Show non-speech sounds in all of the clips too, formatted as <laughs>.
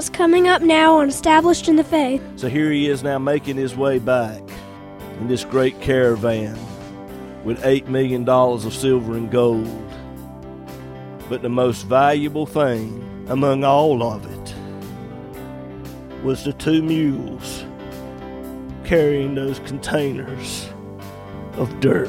what's coming up now on Established in the Faith. So here he is now making his way back in this great caravan with $8 million of silver and gold. But the most valuable thing among all of it was the two mules carrying those containers of dirt.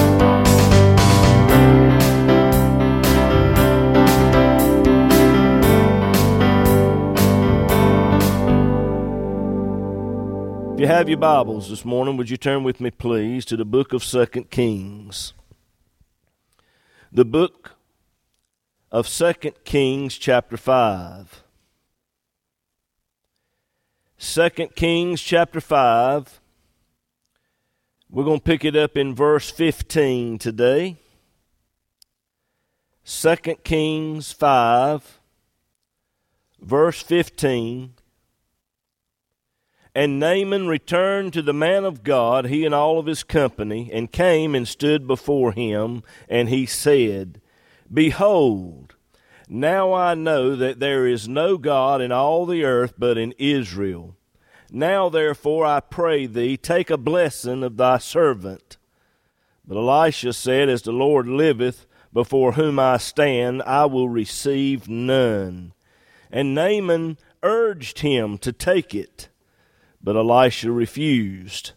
You have your Bibles this morning, would you turn with me, please, to the book of Second Kings? The book of Second Kings, chapter 5. Second Kings, chapter 5. We're going to pick it up in verse 15 today. Second Kings 5, verse 15. And Naaman returned to the man of God, he and all of his company, and came and stood before him. And he said, Behold, now I know that there is no God in all the earth but in Israel. Now therefore I pray thee, take a blessing of thy servant. But Elisha said, As the Lord liveth, before whom I stand, I will receive none. And Naaman urged him to take it. But Elisha refused.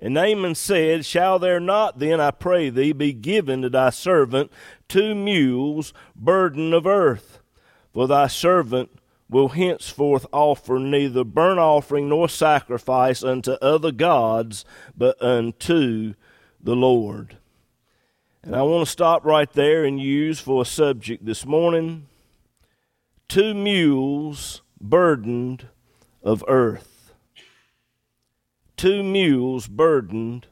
And Naaman said, Shall there not then, I pray thee, be given to thy servant two mules, burden of earth? For thy servant will henceforth offer neither burnt offering nor sacrifice unto other gods, but unto the Lord. And I want to stop right there and use for a subject this morning two mules burdened of earth two mules burdened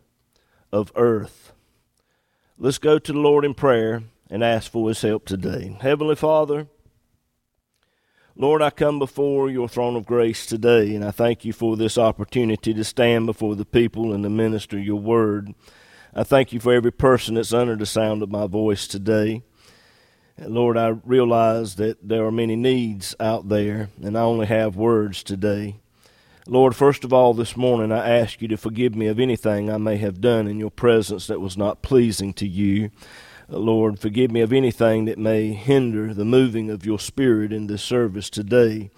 of earth. Let's go to the Lord in prayer and ask for his help today. Heavenly Father, Lord, I come before your throne of grace today, and I thank you for this opportunity to stand before the people and to minister your word. I thank you for every person that's under the sound of my voice today. Lord, I realize that there are many needs out there, and I only have words today. Lord, first of all, this morning I ask you to forgive me of anything I may have done in your presence that was not pleasing to you. Uh, Lord, forgive me of anything that may hinder the moving of your Spirit in this service today.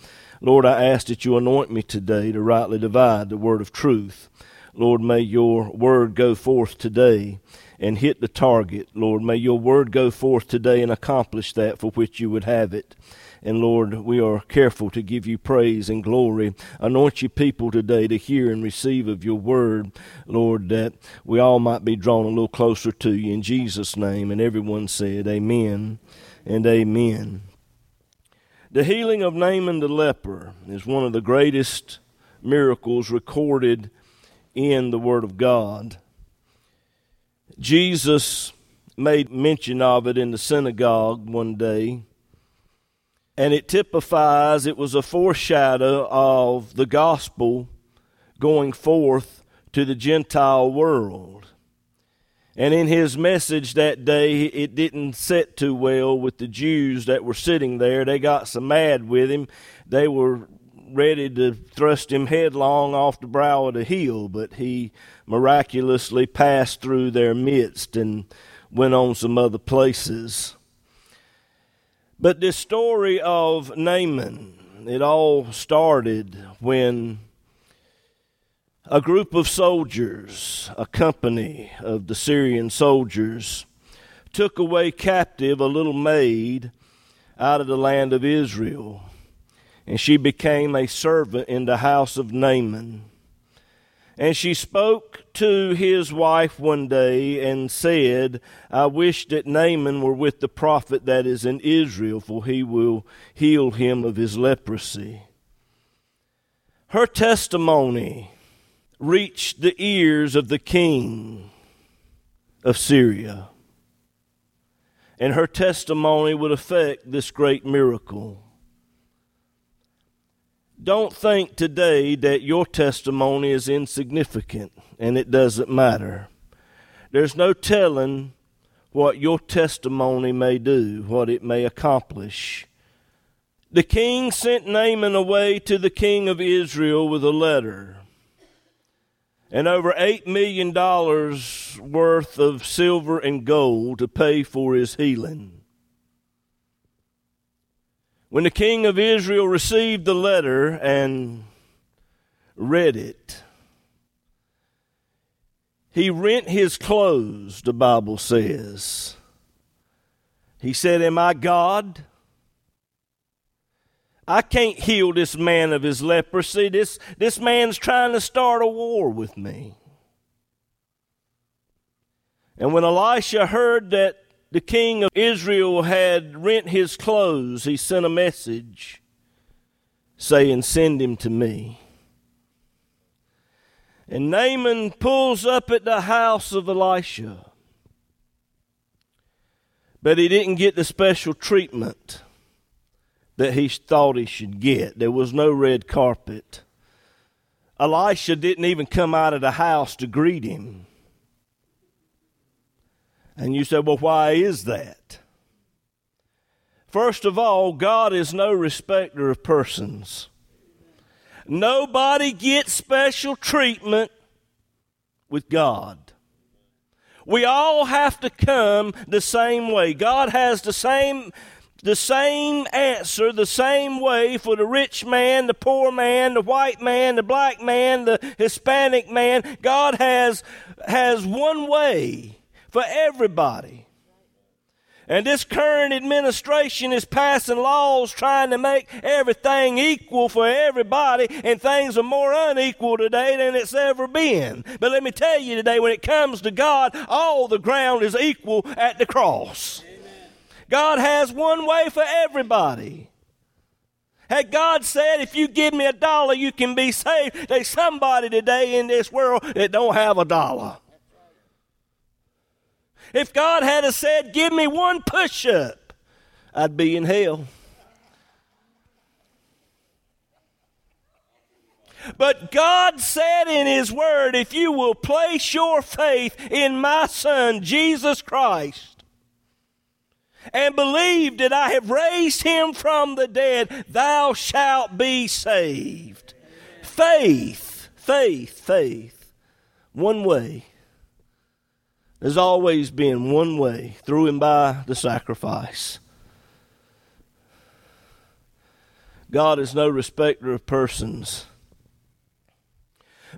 Lord, I ask that you anoint me today to rightly divide the word of truth. Lord, may your word go forth today and hit the target. Lord, may your word go forth today and accomplish that for which you would have it. And Lord, we are careful to give you praise and glory. Anoint your people today to hear and receive of your word, Lord, that we all might be drawn a little closer to you in Jesus' name. And everyone said, Amen and Amen. The healing of Naaman the leper is one of the greatest miracles recorded in the Word of God. Jesus made mention of it in the synagogue one day and it typifies, it was a foreshadow of the gospel going forth to the Gentile world. And in his message that day, it didn't sit too well with the Jews that were sitting there. They got so mad with him, they were ready to thrust him headlong off the brow of the hill, but he miraculously passed through their midst and went on some other places. But this story of Naaman, it all started when a group of soldiers, a company of the Syrian soldiers, took away captive a little maid out of the land of Israel, and she became a servant in the house of Naaman. And she spoke to his wife one day and said, I wish that Naaman were with the prophet that is in Israel, for he will heal him of his leprosy. Her testimony reached the ears of the king of Syria, and her testimony would affect this great miracle. Don't think today that your testimony is insignificant and it doesn't matter. There's no telling what your testimony may do, what it may accomplish. The king sent Naaman away to the king of Israel with a letter and over $8 million worth of silver and gold to pay for his healing. When the king of Israel received the letter and read it, he rent his clothes, the Bible says. He said, Am I God? I can't heal this man of his leprosy. This, this man's trying to start a war with me. And when Elisha heard that the king of Israel had rent his clothes, he sent a message saying, Send him to me. And Naaman pulls up at the house of Elisha. But he didn't get the special treatment that he thought he should get. There was no red carpet. Elisha didn't even come out of the house to greet him. And you say, well, why is that? First of all, God is no respecter of persons. Nobody gets special treatment with God. We all have to come the same way. God has the same the same answer, the same way for the rich man, the poor man, the white man, the black man, the Hispanic man. God has has one way for everybody. And this current administration is passing laws trying to make everything equal for everybody, and things are more unequal today than it's ever been. But let me tell you today, when it comes to God, all the ground is equal at the cross. Amen. God has one way for everybody. Had God said, if you give me a dollar, you can be saved, there's somebody today in this world that don't have a dollar. If God had said, Give me one push up, I'd be in hell. But God said in His Word, If you will place your faith in my Son, Jesus Christ, and believe that I have raised him from the dead, thou shalt be saved. Faith, faith, faith. One way there's always been one way through and by the sacrifice. God is no respecter of persons.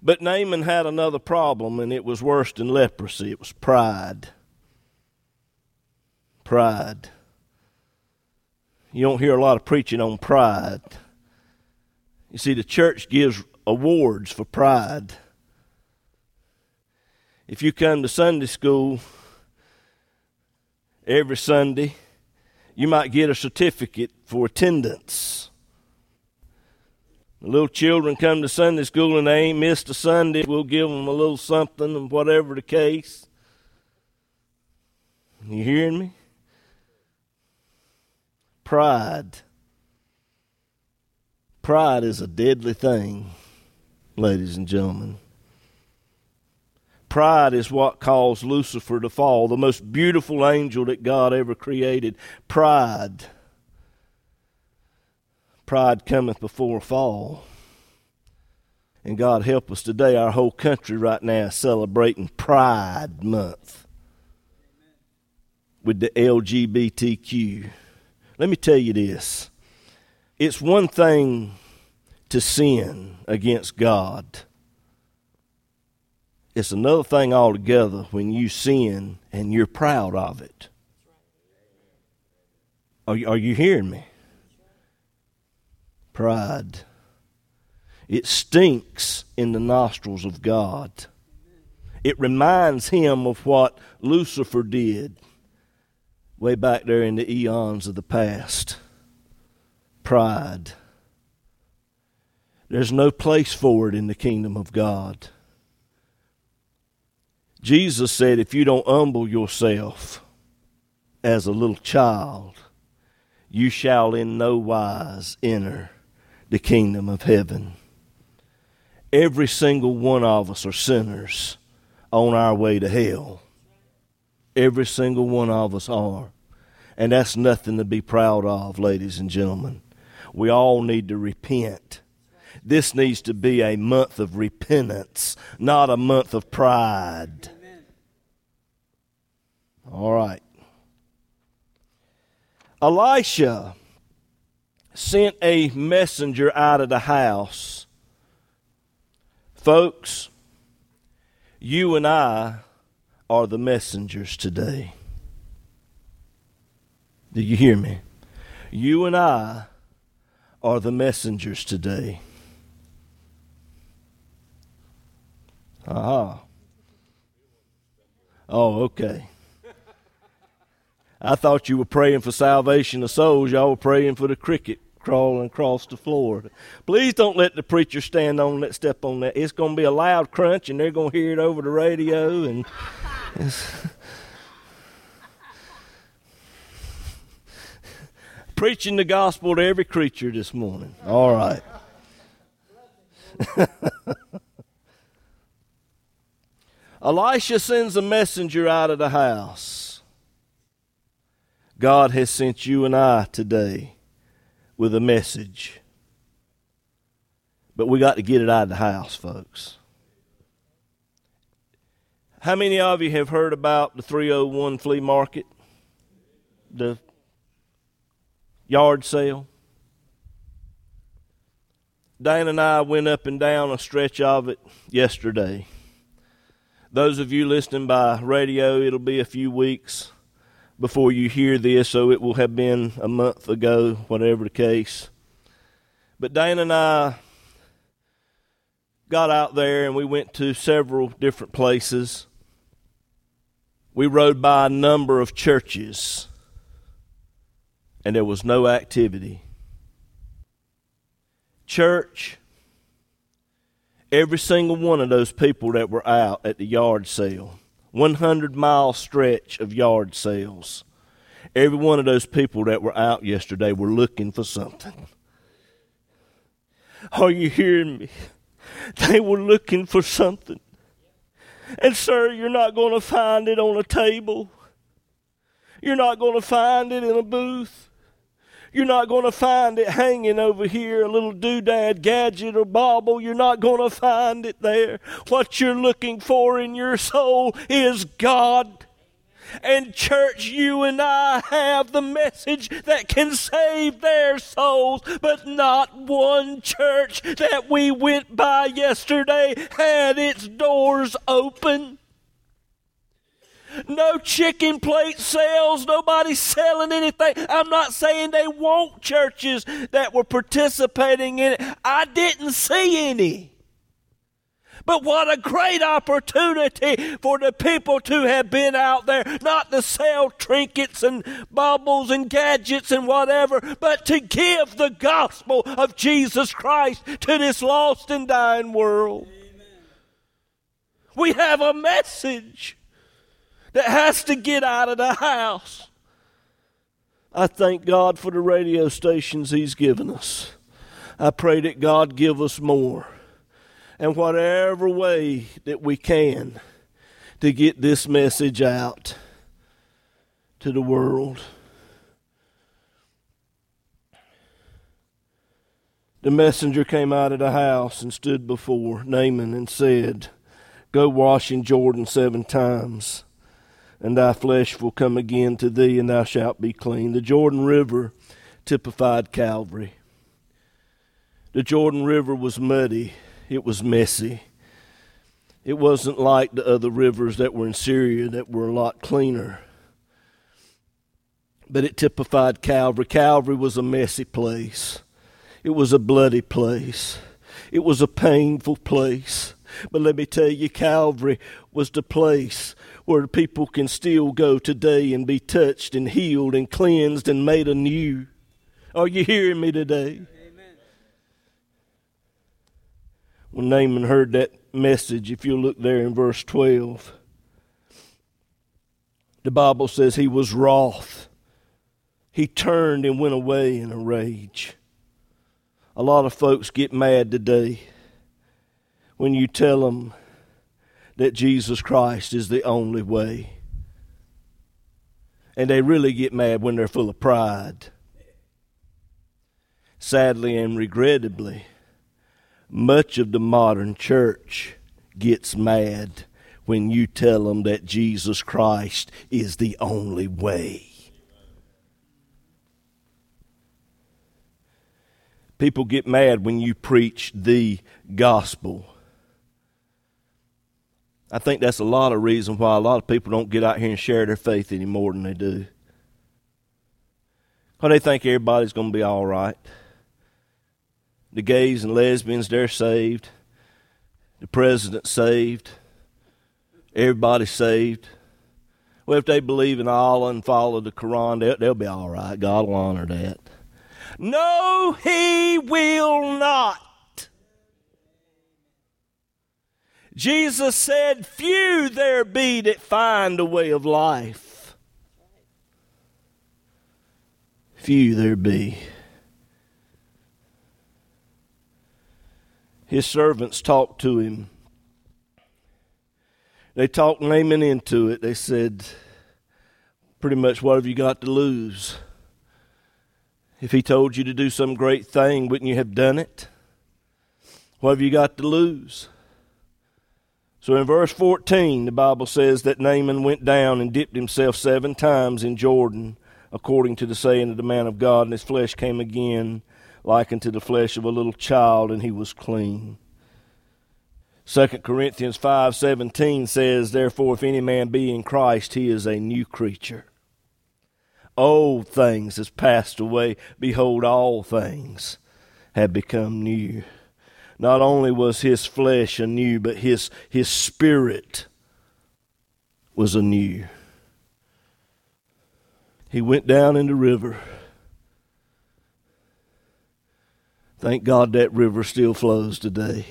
But Naaman had another problem, and it was worse than leprosy. It was pride. Pride. You don't hear a lot of preaching on pride. You see, the church gives awards for pride if you come to Sunday school every Sunday, you might get a certificate for attendance. The little children come to Sunday school and they ain't missed a Sunday. We'll give them a little something, and whatever the case. You hearing me? Pride. Pride is a deadly thing, ladies and gentlemen. Pride is what caused Lucifer to fall, the most beautiful angel that God ever created. Pride. Pride cometh before fall. And God help us today, our whole country right now is celebrating Pride Month with the LGBTQ. Let me tell you this it's one thing to sin against God it's another thing altogether when you sin and you're proud of it. Are you, are you hearing me? Pride. It stinks in the nostrils of God. It reminds him of what Lucifer did way back there in the eons of the past. Pride. There's no place for it in the kingdom of God. Jesus said, if you don't humble yourself as a little child, you shall in no wise enter the kingdom of heaven. Every single one of us are sinners on our way to hell. Every single one of us are. And that's nothing to be proud of, ladies and gentlemen. We all need to repent. This needs to be a month of repentance, not a month of pride. All right. Elisha sent a messenger out of the house. Folks, you and I are the messengers today. Do you hear me? You and I are the messengers today. Aha. Oh, okay. I thought you were praying for salvation of souls. Y'all were praying for the cricket crawling across the floor. Please don't let the preacher stand on that, step on that. It's going to be a loud crunch, and they're going to hear it over the radio. And preaching the gospel to every creature this morning. All right. <laughs> Elisha sends a messenger out of the house. God has sent you and I today with a message. But we got to get it out of the house, folks. How many of you have heard about the 301 flea market? The yard sale? Dan and I went up and down a stretch of it yesterday. Those of you listening by radio, it'll be a few weeks before you hear this, so it will have been a month ago, whatever the case. But Dana and I got out there and we went to several different places. We rode by a number of churches, and there was no activity. Church, Every single one of those people that were out at the yard sale, 100 mile stretch of yard sales, every one of those people that were out yesterday were looking for something. Are you hearing me? They were looking for something. And, sir, you're not going to find it on a table. You're not going to find it in a booth. You're not going to find it hanging over here, a little doodad gadget or bauble. You're not going to find it there. What you're looking for in your soul is God. And, church, you and I have the message that can save their souls, but not one church that we went by yesterday had its doors open. No chicken plate sales, nobody selling anything. I'm not saying they want churches that were participating in it. I didn't see any. But what a great opportunity for the people to have been out there, not to sell trinkets and baubles and gadgets and whatever, but to give the gospel of Jesus Christ to this lost and dying world. Amen. We have a message that has to get out of the house. I thank God for the radio stations He's given us. I pray that God give us more. And whatever way that we can to get this message out to the world. The messenger came out of the house and stood before Naaman and said, Go wash in Jordan seven times and thy flesh will come again to thee, and thou shalt be clean. The Jordan River typified Calvary. The Jordan River was muddy, it was messy. It wasn't like the other rivers that were in Syria that were a lot cleaner. But it typified Calvary. Calvary was a messy place, it was a bloody place. It was a painful place. But let me tell you, Calvary was the place where people can still go today and be touched and healed and cleansed and made anew. Are you hearing me today? Amen. When Naaman heard that message, if you look there in verse 12, the Bible says he was wroth. He turned and went away in a rage. A lot of folks get mad today when you tell them that Jesus Christ is the only way. And they really get mad when they're full of pride. Sadly and regrettably, much of the modern church gets mad when you tell them that Jesus Christ is the only way. People get mad when you preach the gospel. I think that's a lot of reason why a lot of people don't get out here and share their faith any more than they do. Well, they think everybody's going to be all right. The gays and lesbians, they're saved. The president's saved. Everybody's saved. Well, if they believe in Allah and follow the Quran, they'll, they'll be all right. God will honor that. No, He will not. Jesus said, Few there be that find a way of life. Few there be. His servants talked to him they talked Naaman into it. They said, pretty much, what have you got to lose? If he told you to do some great thing, wouldn't you have done it? What have you got to lose? So in verse 14, the Bible says that Naaman went down and dipped himself seven times in Jordan, according to the saying of the man of God, and his flesh came again like unto the flesh of a little child, and he was clean. 2 Corinthians 5:17 says, "Therefore if any man be in Christ, he is a new creature. Old things has passed away; behold all things have become new." Not only was his flesh anew, but his his spirit was anew. He went down in the river. Thank God that river still flows today.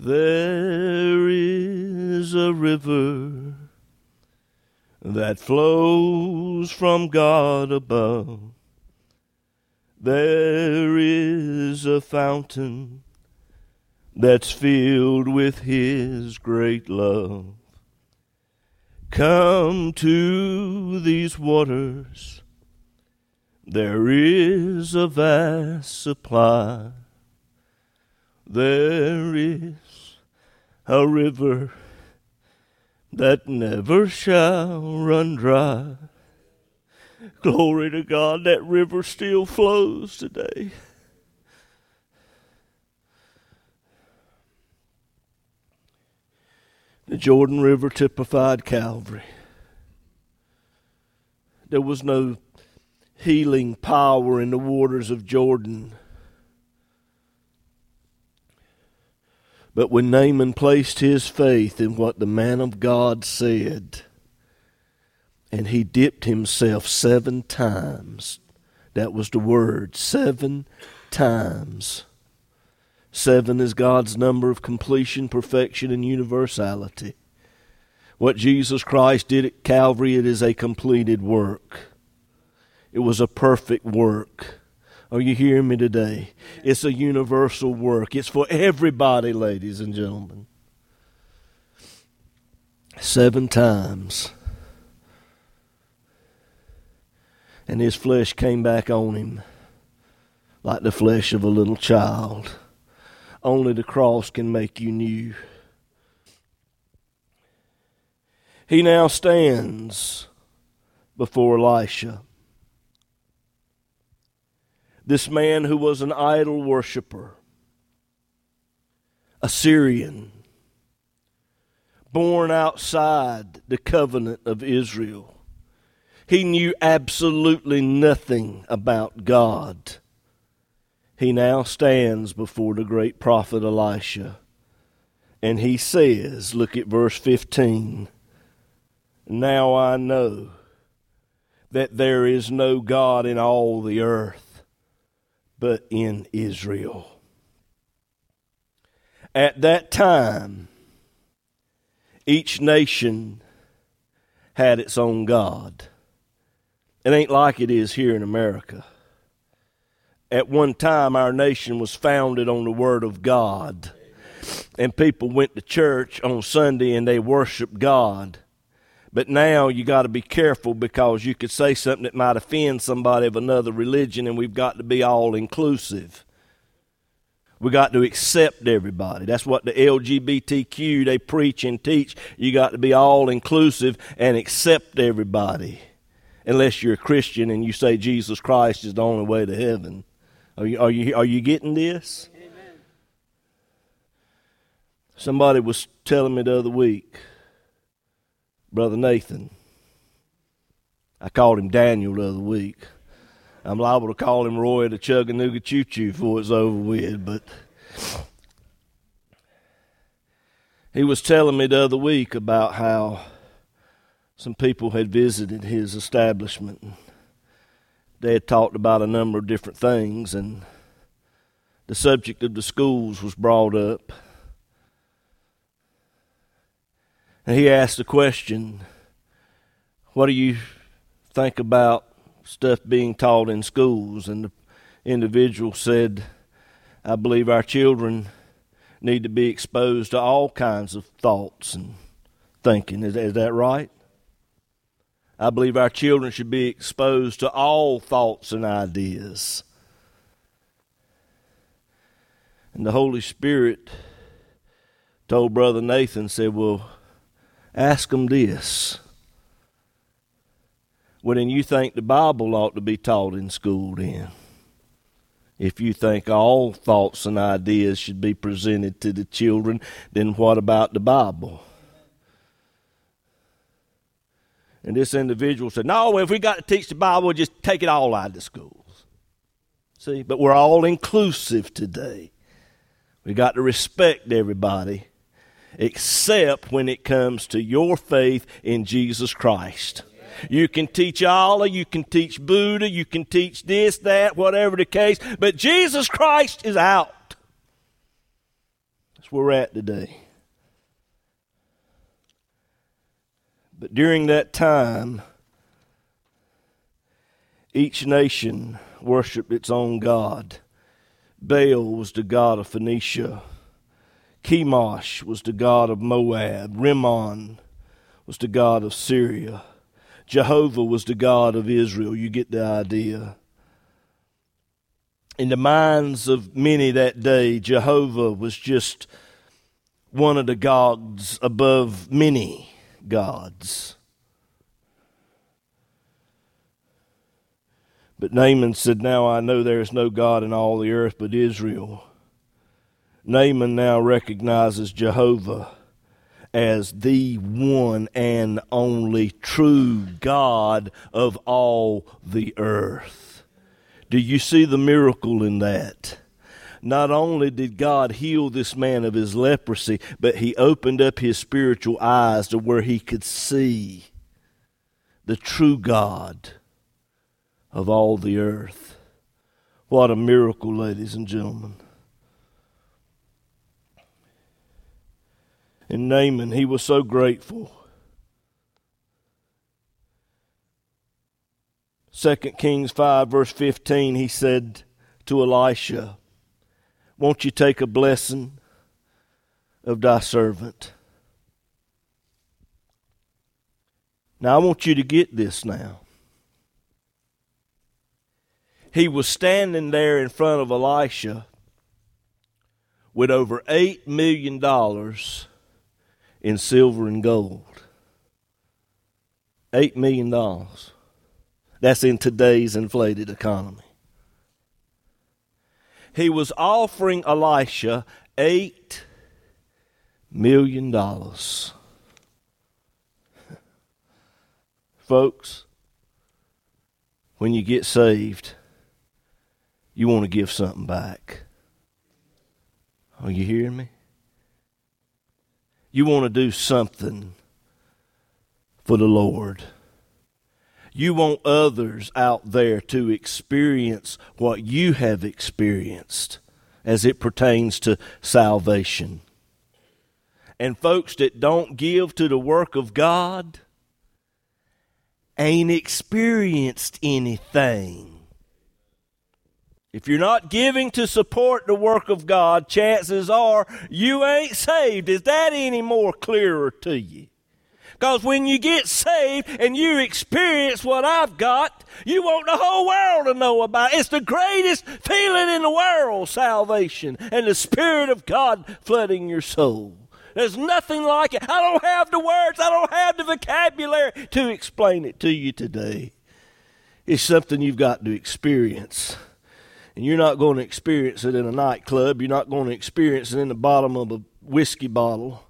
There is a river that flows from God above. There is a fountain that's filled with His great love. Come to these waters, there is a vast supply. There is a river that never shall run dry. Glory to God, that river still flows today. The Jordan River typified Calvary. There was no healing power in the waters of Jordan But when Naaman placed his faith in what the man of God said, and he dipped himself seven times, that was the word, seven times. Seven is God's number of completion, perfection, and universality. What Jesus Christ did at Calvary, it is a completed work. It was a perfect work. Are you hearing me today? It's a universal work. It's for everybody, ladies and gentlemen. Seven times. And his flesh came back on him like the flesh of a little child. Only the cross can make you new. He now stands before Elisha this man who was an idol worshiper, a Syrian, born outside the covenant of Israel. He knew absolutely nothing about God. He now stands before the great prophet Elisha. And he says, look at verse 15. Now I know that there is no God in all the earth but in Israel. At that time, each nation had its own God. It ain't like it is here in America. At one time, our nation was founded on the Word of God. And people went to church on Sunday and they worshiped God. But now you got to be careful because you could say something that might offend somebody of another religion, and we've got to be all inclusive. We got to accept everybody. That's what the LGBTQ they preach and teach. You got to be all inclusive and accept everybody. Unless you're a Christian and you say Jesus Christ is the only way to heaven. Are you, are you, are you getting this? Amen. Somebody was telling me the other week, Brother Nathan. I called him Daniel the other week. I'm liable to call him Roy the Chugganooga Choo Choo before it's over with, but he was telling me the other week about how some people had visited his establishment they had talked about a number of different things, and the subject of the schools was brought up. And he asked the question, What do you think about stuff being taught in schools? And the individual said, I believe our children need to be exposed to all kinds of thoughts and thinking. Is, is that right? I believe our children should be exposed to all thoughts and ideas. And the Holy Spirit told Brother Nathan, said, Well, ask them this. Well, then you think the Bible ought to be taught in school then? If you think all thoughts and ideas should be presented to the children, then what about the Bible? And this individual said, No, if we got to teach the Bible, we'll just take it all out of the schools. See, but we're all inclusive today. We got to respect everybody, except when it comes to your faith in Jesus Christ. You can teach Allah, you can teach Buddha, you can teach this, that, whatever the case, but Jesus Christ is out. That's where we're at today. During that time, each nation worshiped its own God. Baal was the god of Phoenicia. Chemosh was the god of Moab. Rimmon was the god of Syria. Jehovah was the God of Israel. You get the idea. In the minds of many that day, Jehovah was just one of the gods above many gods. But Naaman said, Now I know there is no God in all the earth but Israel. Naaman now recognizes Jehovah as the one and only true God of all the earth. Do you see the miracle in that? Not only did God heal this man of his leprosy, but he opened up his spiritual eyes to where he could see the true God of all the earth. What a miracle, ladies and gentlemen. And Naaman, he was so grateful. 2 Kings 5, verse 15, he said to Elisha, won't you take a blessing of thy servant? Now, I want you to get this now. He was standing there in front of Elisha with over $8 million in silver and gold. $8 million. That's in today's inflated economy he was offering Elisha eight million dollars. <laughs> Folks, when you get saved, you want to give something back. Are you hearing me? You want to do something for the Lord. You want others out there to experience what you have experienced as it pertains to salvation. And folks that don't give to the work of God ain't experienced anything. If you're not giving to support the work of God, chances are you ain't saved. Is that any more clearer to you? Because when you get saved and you experience what I've got, you want the whole world to know about it. It's the greatest feeling in the world, salvation, and the Spirit of God flooding your soul. There's nothing like it. I don't have the words, I don't have the vocabulary to explain it to you today. It's something you've got to experience. And you're not going to experience it in a nightclub. You're not going to experience it in the bottom of a whiskey bottle.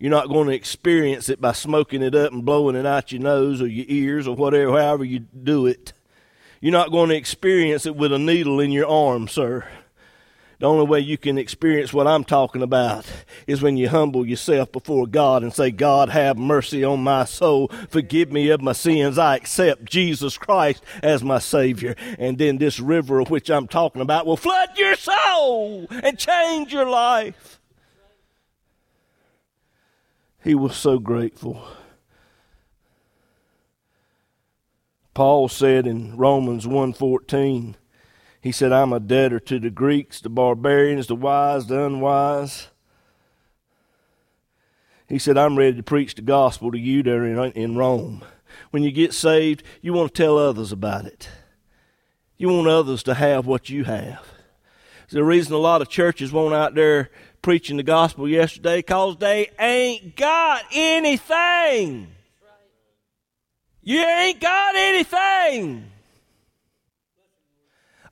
You're not going to experience it by smoking it up and blowing it out your nose or your ears or whatever, however you do it. You're not going to experience it with a needle in your arm, sir. The only way you can experience what I'm talking about is when you humble yourself before God and say, God, have mercy on my soul. Forgive me of my sins. I accept Jesus Christ as my Savior. And then this river of which I'm talking about will flood your soul and change your life. He was so grateful. Paul said in Romans 1:14 he said, I'm a debtor to the Greeks, the barbarians, the wise, the unwise. He said, I'm ready to preach the gospel to you there in, in Rome. When you get saved, you want to tell others about it. You want others to have what you have. It's the reason a lot of churches won't out there preaching the gospel yesterday because they ain't got anything. You ain't got anything.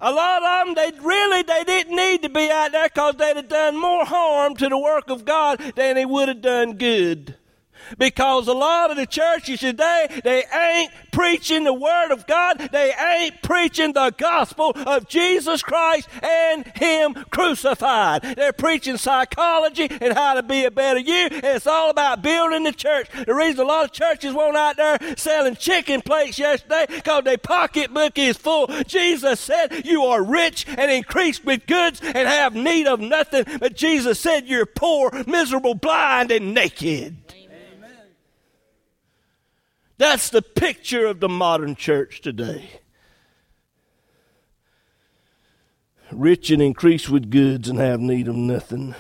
A lot of them, they really, they didn't need to be out there because they'd have done more harm to the work of God than they would have done good because a lot of the churches today, they ain't preaching the Word of God. They ain't preaching the gospel of Jesus Christ and Him crucified. They're preaching psychology and how to be a better you. And it's all about building the church. The reason a lot of churches won't out there selling chicken plates yesterday because their pocketbook is full. Jesus said, You are rich and increased with goods and have need of nothing. But Jesus said, You're poor, miserable, blind, and naked. That's the picture of the modern church today. Rich and increased with goods and have need of nothing.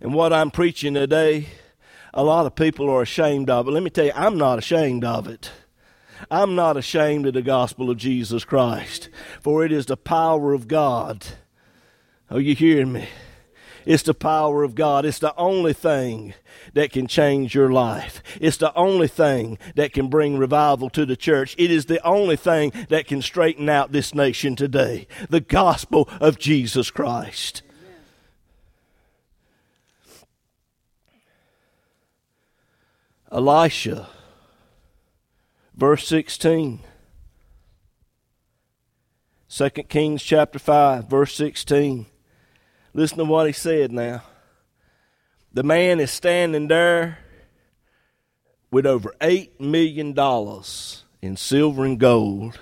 And what I'm preaching today, a lot of people are ashamed of it. Let me tell you, I'm not ashamed of it. I'm not ashamed of the gospel of Jesus Christ, for it is the power of God. Are you hearing me? It's the power of God. It's the only thing that can change your life. It's the only thing that can bring revival to the church. It is the only thing that can straighten out this nation today. The gospel of Jesus Christ. Elisha, verse 16. 2 Kings chapter 5, verse 16. Listen to what he said now. The man is standing there with over $8 million in silver and gold.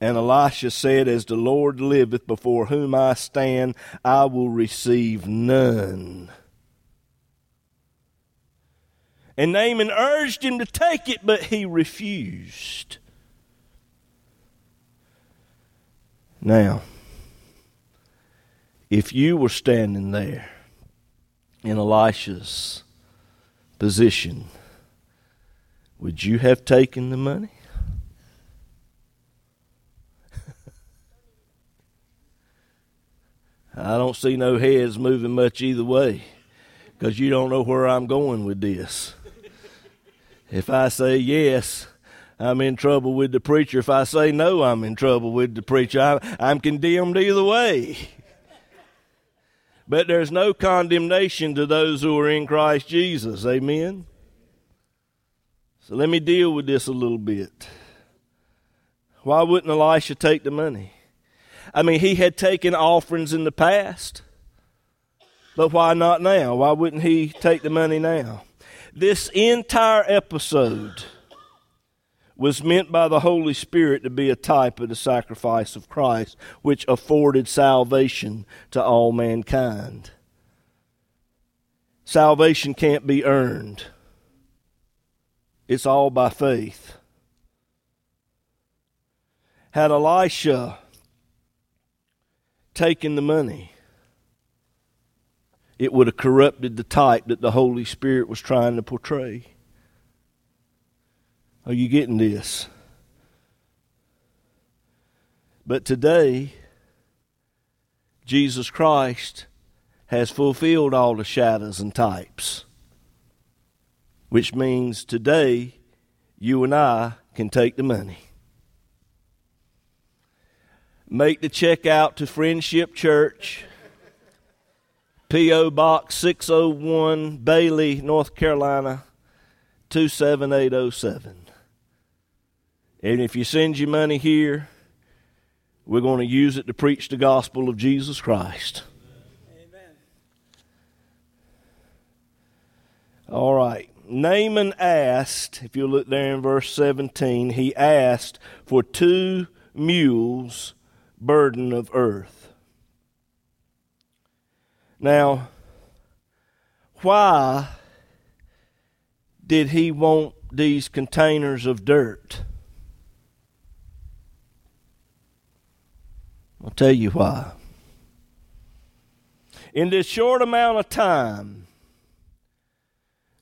And Elisha said, As the Lord liveth before whom I stand, I will receive none. And Naaman urged him to take it, but he refused. Now, if you were standing there in Elisha's position, would you have taken the money? <laughs> I don't see no heads moving much either way because you don't know where I'm going with this. If I say yes, I'm in trouble with the preacher. If I say no, I'm in trouble with the preacher. I'm, I'm condemned either way. But there's no condemnation to those who are in Christ Jesus. Amen? So let me deal with this a little bit. Why wouldn't Elisha take the money? I mean, he had taken offerings in the past, but why not now? Why wouldn't he take the money now? This entire episode was meant by the Holy Spirit to be a type of the sacrifice of Christ, which afforded salvation to all mankind. Salvation can't be earned, it's all by faith. Had Elisha taken the money, it would have corrupted the type that the Holy Spirit was trying to portray. Are you getting this? But today, Jesus Christ has fulfilled all the shadows and types, which means today you and I can take the money. Make the check out to Friendship Church, P.O. Box 601, Bailey, North Carolina 27807. And if you send your money here, we're going to use it to preach the gospel of Jesus Christ. Amen. All right. Naaman asked, if you look there in verse 17, he asked for two mules burden of earth. Now, why did he want these containers of dirt? I'll tell you why. In this short amount of time,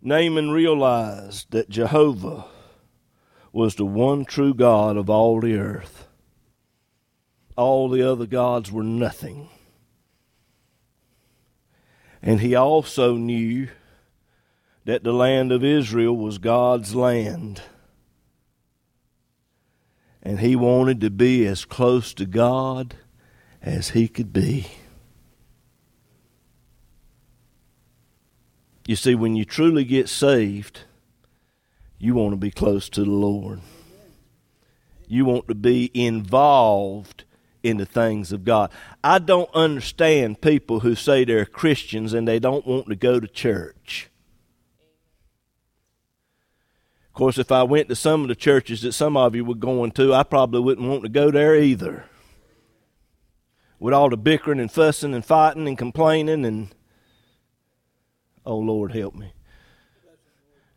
Naaman realized that Jehovah was the one true God of all the earth. All the other gods were nothing. And he also knew that the land of Israel was God's land. And he wanted to be as close to God as he could be. You see, when you truly get saved, you want to be close to the Lord. You want to be involved in the things of God. I don't understand people who say they're Christians and they don't want to go to church. Of course, if I went to some of the churches that some of you were going to, I probably wouldn't want to go there either with all the bickering and fussing and fighting and complaining and oh Lord help me.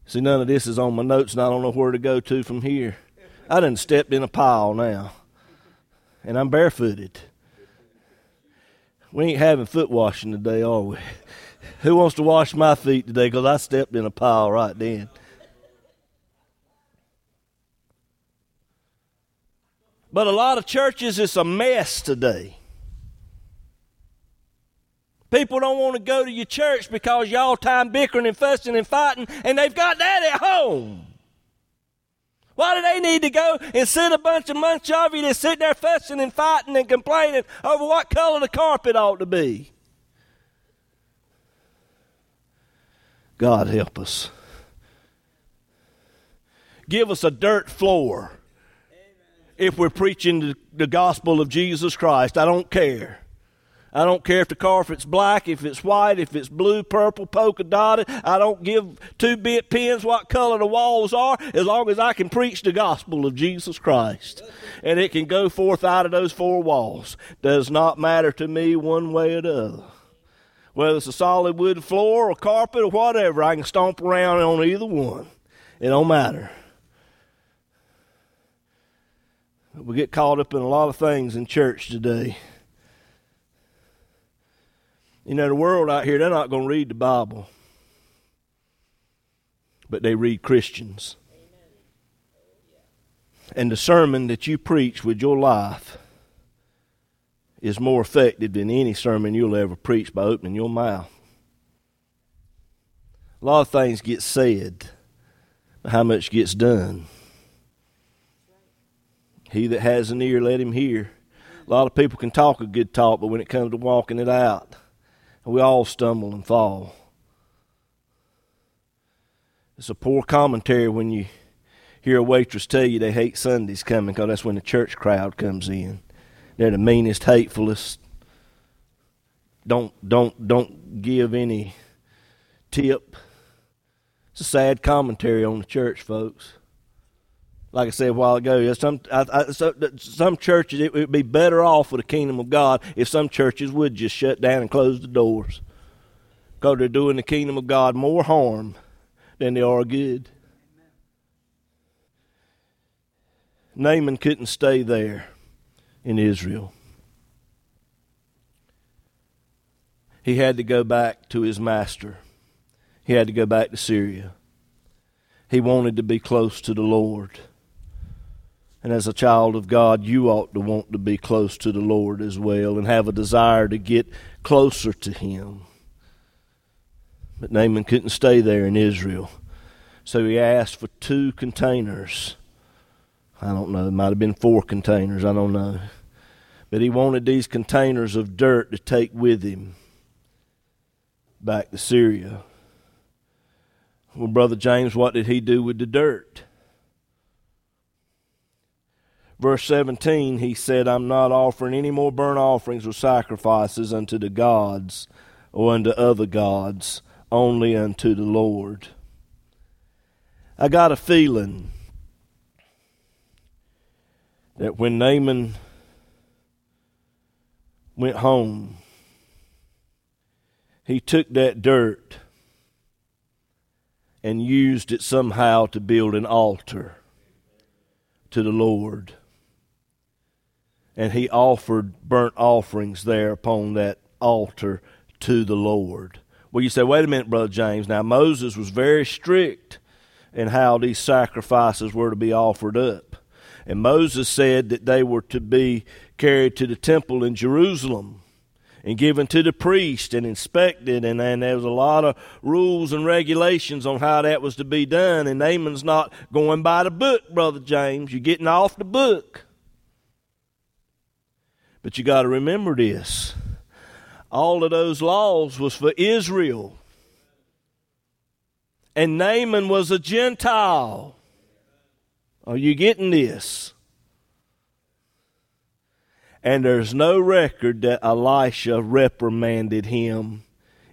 See none of this is on my notes and I don't know where to go to from here. I done stepped in a pile now. And I'm barefooted. We ain't having foot washing today, are we? Who wants to wash my feet today? Because I stepped in a pile right then. But a lot of churches, it's a mess today. People don't want to go to your church because y'all time bickering and fussing and fighting, and they've got that at home. Why do they need to go and send a bunch of bunch of you that sit there fussing and fighting and complaining over what color the carpet ought to be? God help us. Give us a dirt floor if we're preaching the gospel of Jesus Christ. I don't care. I don't care if the carpet's black, if it's white, if it's blue, purple, polka dotted. I don't give two bit pins what color the walls are as long as I can preach the gospel of Jesus Christ. And it can go forth out of those four walls. Does not matter to me one way or the other. Whether it's a solid wood floor or carpet or whatever, I can stomp around on either one. It don't matter. We get caught up in a lot of things in church today. You know, the world out here, they're not going to read the Bible, but they read Christians. And the sermon that you preach with your life is more effective than any sermon you'll ever preach by opening your mouth. A lot of things get said, but how much gets done? He that has an ear, let him hear. A lot of people can talk a good talk, but when it comes to walking it out, we all stumble and fall. It's a poor commentary when you hear a waitress tell you they hate Sundays coming because that's when the church crowd comes in. They're the meanest, hatefulest. Don't don't don't give any tip. It's a sad commentary on the church, folks. Like I said a while ago, some I, I, some churches it would be better off for the kingdom of God if some churches would just shut down and close the doors, because they're doing the kingdom of God more harm than they are good. Naaman couldn't stay there in Israel. He had to go back to his master. He had to go back to Syria. He wanted to be close to the Lord. And as a child of God, you ought to want to be close to the Lord as well and have a desire to get closer to Him. But Naaman couldn't stay there in Israel. So he asked for two containers I don't know. It might have been four containers. I don't know. But he wanted these containers of dirt to take with him back to Syria. Well, Brother James, what did he do with the dirt? Verse 17, he said, I'm not offering any more burnt offerings or sacrifices unto the gods or unto other gods, only unto the Lord. I got a feeling that when Naaman went home, he took that dirt and used it somehow to build an altar to the Lord. And he offered burnt offerings there upon that altar to the Lord. Well, you say, wait a minute, Brother James. Now, Moses was very strict in how these sacrifices were to be offered up. And Moses said that they were to be carried to the temple in Jerusalem and given to the priest and inspected. And, and there was a lot of rules and regulations on how that was to be done. And Naaman's not going by the book, Brother James. You're getting off the book. But you got to remember this all of those laws was for Israel. And Naaman was a Gentile. Are you getting this? And there's no record that Elisha reprimanded him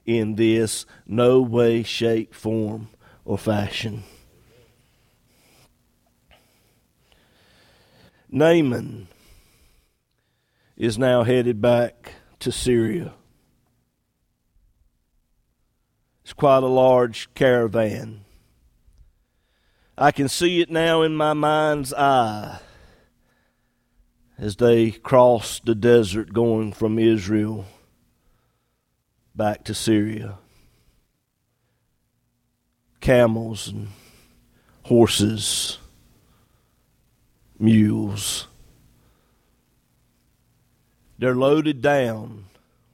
in this no way, shape, form, or fashion. Naaman is now headed back to Syria. It's quite a large caravan. I can see it now in my mind's eye as they cross the desert going from Israel back to Syria. Camels and horses, mules. They're loaded down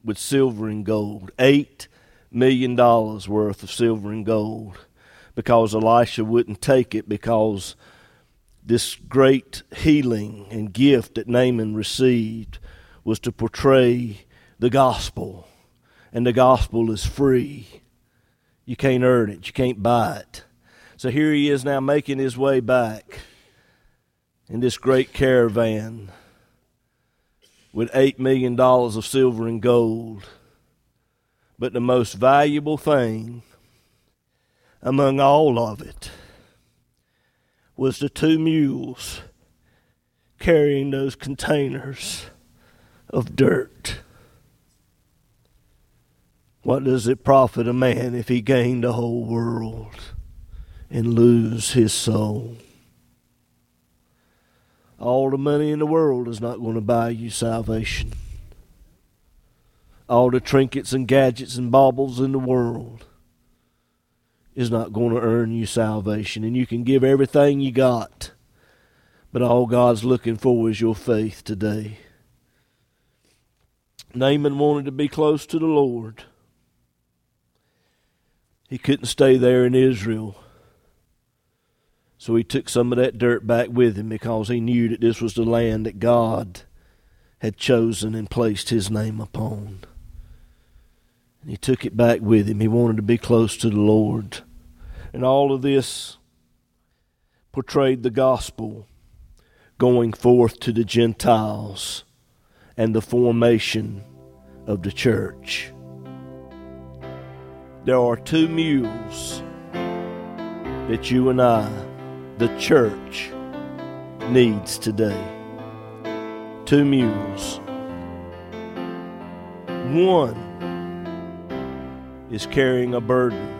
with silver and gold. Eight million dollars worth of silver and gold because Elisha wouldn't take it because this great healing and gift that Naaman received was to portray the gospel. And the gospel is free. You can't earn it, you can't buy it. So here he is now making his way back in this great caravan with $8 million of silver and gold. But the most valuable thing among all of it was the two mules carrying those containers of dirt. What does it profit a man if he gain the whole world and lose his soul? All the money in the world is not going to buy you salvation. All the trinkets and gadgets and baubles in the world is not going to earn you salvation. And you can give everything you got, but all God's looking for is your faith today. Naaman wanted to be close to the Lord. He couldn't stay there in Israel. So he took some of that dirt back with him because he knew that this was the land that God had chosen and placed his name upon. And he took it back with him. He wanted to be close to the Lord and all of this portrayed the gospel going forth to the Gentiles and the formation of the church. There are two mules that you and I, the church, needs today. Two mules. One is carrying a burden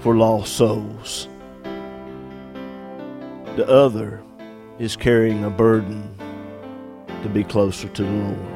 for lost souls. The other is carrying a burden to be closer to the Lord.